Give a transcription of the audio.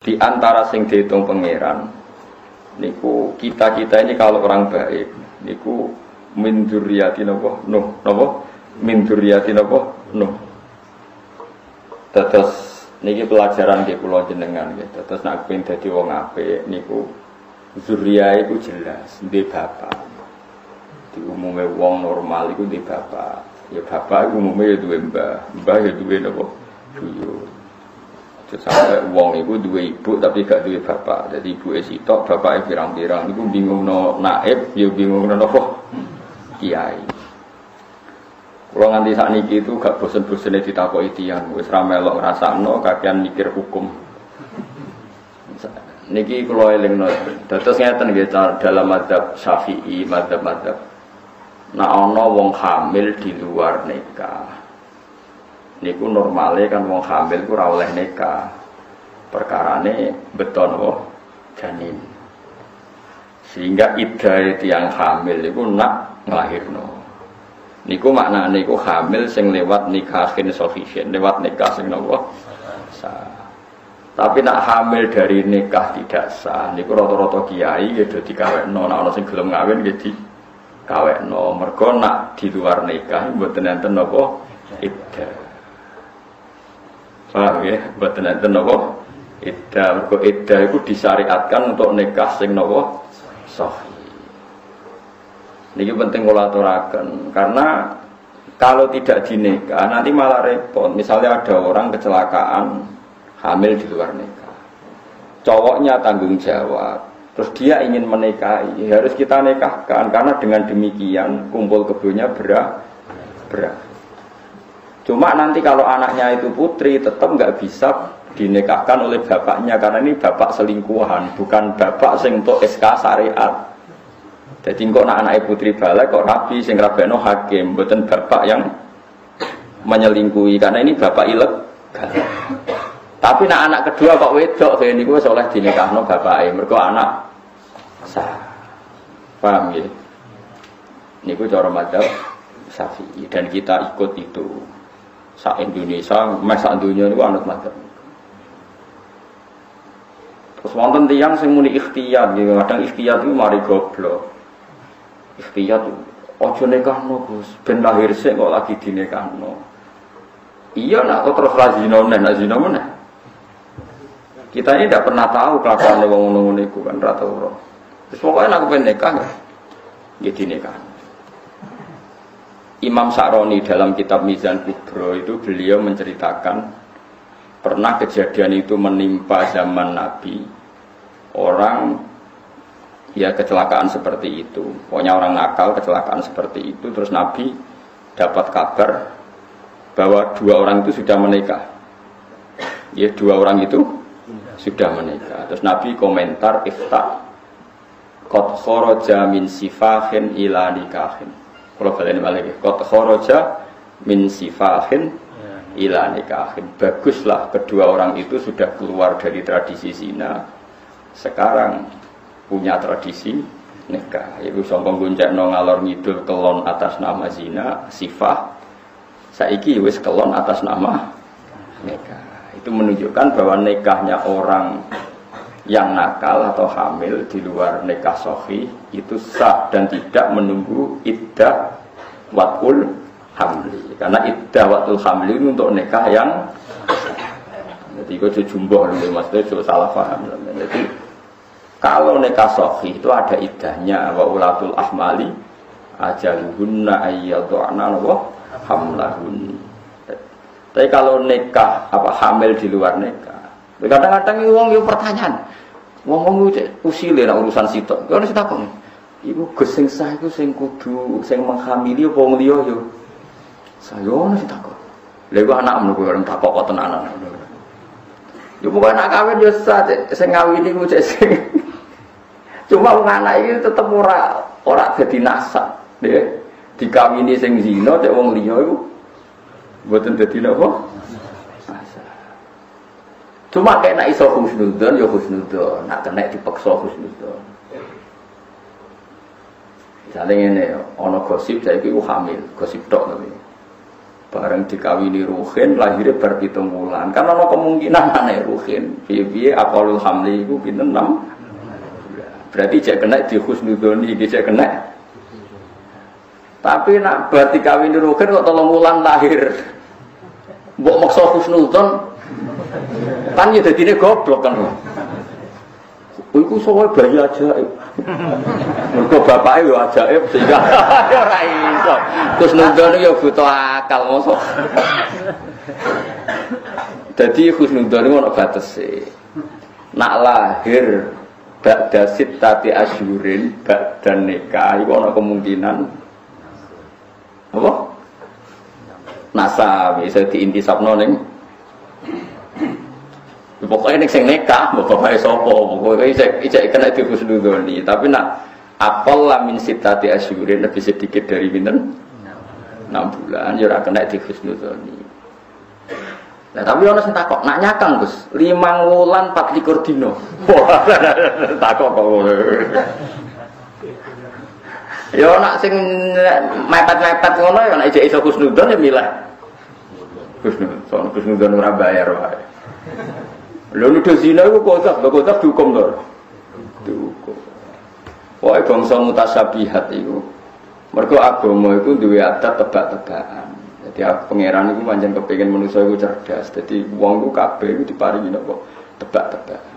Di antara sing dihitung pangeran, niku kita kita ini kalau orang baik, niku min dzurriyyati napa? Nuh, napa? Min dzurriyyati napa? Nuh. Terus niki pelajaran nggih kula jenengan nggih. Terus nak pengen dadi wong apik niku iku jelas di bapak. Di umumnya wong normal iku di bapak. Ya bapak iku umumnya ya duwe mbah, mbah ya duwe sampai wong itu dua ibu tapi gak dua bapak. Jadi ibu esitok bapak pirang-pirang. Itu bingung no naib ya bingung no nopo kiai. Kalau nganti saat niki itu gak bosen-bosen ditakoi tiang wis ramelok no kakian mikir hukum. Niki kalau eling no terus ngeten gitu dalam madhab syafi'i madhab madhab nah ono wong hamil di luar nikah niku normale kan wong hamil ku ora oleh nikah. Perkarane beton wong janin. Sehingga iddah yang hamil itu nak nglahirno. Niku maknane niku hamil sing lewat nikahin sufficient, lewat nikah sing nopo sah. Tapi nak hamil dari nikah tidak sah, niku rata-rata kiai ya dadi kawekno, nek ana sing gelem ngawin ya di kawekno. Mergo nak di luar nikah mboten enten napa iddah. Paham ya? Buat nanti nopo Ida, mergo ida itu disyariatkan untuk nikah sing nopo sahih. Ini penting kula aturaken karena kalau tidak dinikah nanti malah repot. Misalnya ada orang kecelakaan hamil di luar nikah. Cowoknya tanggung jawab. Terus dia ingin menikahi, harus kita nikahkan karena dengan demikian kumpul kebunnya berat berat. Cuma nanti kalau anaknya itu putri tetap nggak bisa dinikahkan oleh bapaknya karena ini bapak selingkuhan, bukan bapak sing untuk SK syariat. Jadi kok anak anak putri balik kok rapi sing rabeno hakim, bukan bapak yang menyelingkuhi karena ini bapak ilek. Tapi nak anak kedua kok wedok kayak ini gue soleh dinikahno bapak mereka anak sah. Paham ya? Ini gue cara Syafi'i dan kita ikut itu sa Indonesia, mes dunia itu anut madzhab. Terus wonten tiyang sing muni ikhtiyat, gitu. kadang ikhtiyat itu mari goblok. Ikhtiyat ojo nekahno Gus, ben lahir sik kok lagi dinekahno. Iya nak kok terus razino nen, razino meneh. Kita ini tidak pernah tahu kelakuan wong ngono-ngono iku kan rata ora. Terus pokoknya nak pengen nikah ya. Imam Sa'roni dalam kitab Mizan Kubro itu beliau menceritakan pernah kejadian itu menimpa zaman Nabi. Orang ya kecelakaan seperti itu. Pokoknya orang nakal kecelakaan seperti itu. Terus Nabi dapat kabar bahwa dua orang itu sudah menikah. Ya dua orang itu sudah menikah. Terus Nabi komentar ifta kot khoroja min sifahin ila nikahin kalau balik balik kot khoroja min sifahin ila nikahin. Baguslah kedua orang itu sudah keluar dari tradisi zina. Sekarang punya tradisi nikah. Ibu sombong guncak no ngalor ngidul kelon atas nama zina, sifah. Saiki wis kelon atas nama nikah. Itu menunjukkan bahwa nikahnya orang yang nakal atau hamil di luar nikah sohi itu sah dan tidak menunggu iddah watul hamli karena iddah watul hamli ini untuk nikah yang jadi itu jumbo maksudnya itu salah paham. Jadi kalau nikah sohi itu ada iddahnya wa ulatul ahmali ajaluhunna ayyadu'na wa hamlahun. Tapi kalau nikah apa hamil di luar nikah kadang-kadang ini wong pertanyaan Wong-wong usile nak urusan sitok. Kau harus takon. Ibu gus sing sah iku sing kudu sing menghamili apa wong liya yo. Saya ono sing takon. Lha iku anak menunggu orang takok kok tenanan. Yo pokoke anak kawin yo sah sing ngawini cek sing. Cuma wong anak iki tetep ora ora dadi nasab, nggih. Dikawini sing zina cek wong liya iku mboten dadi napa? Cuma kayak nak iso husnudon, ya husnudon. Nak kena dipaksa husnudon. Misalnya ini, ono gosip, saya itu hamil, gosip tok tapi. bareng dikawini ruhin lahirnya bar pitung bulan karena ada kemungkinan aneh ruhin. Piye-piye akalul hamli itu pinten enam. Berarti cek kena di husnudoni iki cek kena. Tapi nak bar dikawini ruhin kok tolong bulan lahir? Mbok maksa husnudon kan ya dadine goblok kan Iku soal bayi ajaib. Mergo bapake yo ajaib sehingga ora iso. Terus nundone yo butuh akal mosok. Dadi khusnudon iku ana batese. Nak lahir ba'da sittati asyurin ba'da nikah iku ana kemungkinan apa? Nasa bisa diintisapno ning Pokoknya ini sing neka, pokoknya sopo, pokoknya ini ijek kena di khusnudoni. Tapi nak apel lamin sitati asyurin lebih sedikit dari minten enam bulan, ya kena di khusnudoni. Nah, tapi orang sing takok, nak nyakang Gus, lima wulan empat likur dino. Wah, takok kok. Ya nak sing mepet-mepet ngono ya nak ijek iso khusnudon ya milah. Khusnudon, soalnya khusnudon ora bayar wae. Lho nuduh zina iku kozak, lho kozak dihukum to. Dihukum. Pokoke bangsa mutasabihat iku. Mergo agama iku duwe adat tebak-tebakan. Jadi pangeran iku pancen kepengin manusa iku cerdas. Jadi wong iku kabeh iku diparingi napa tebak-tebakan.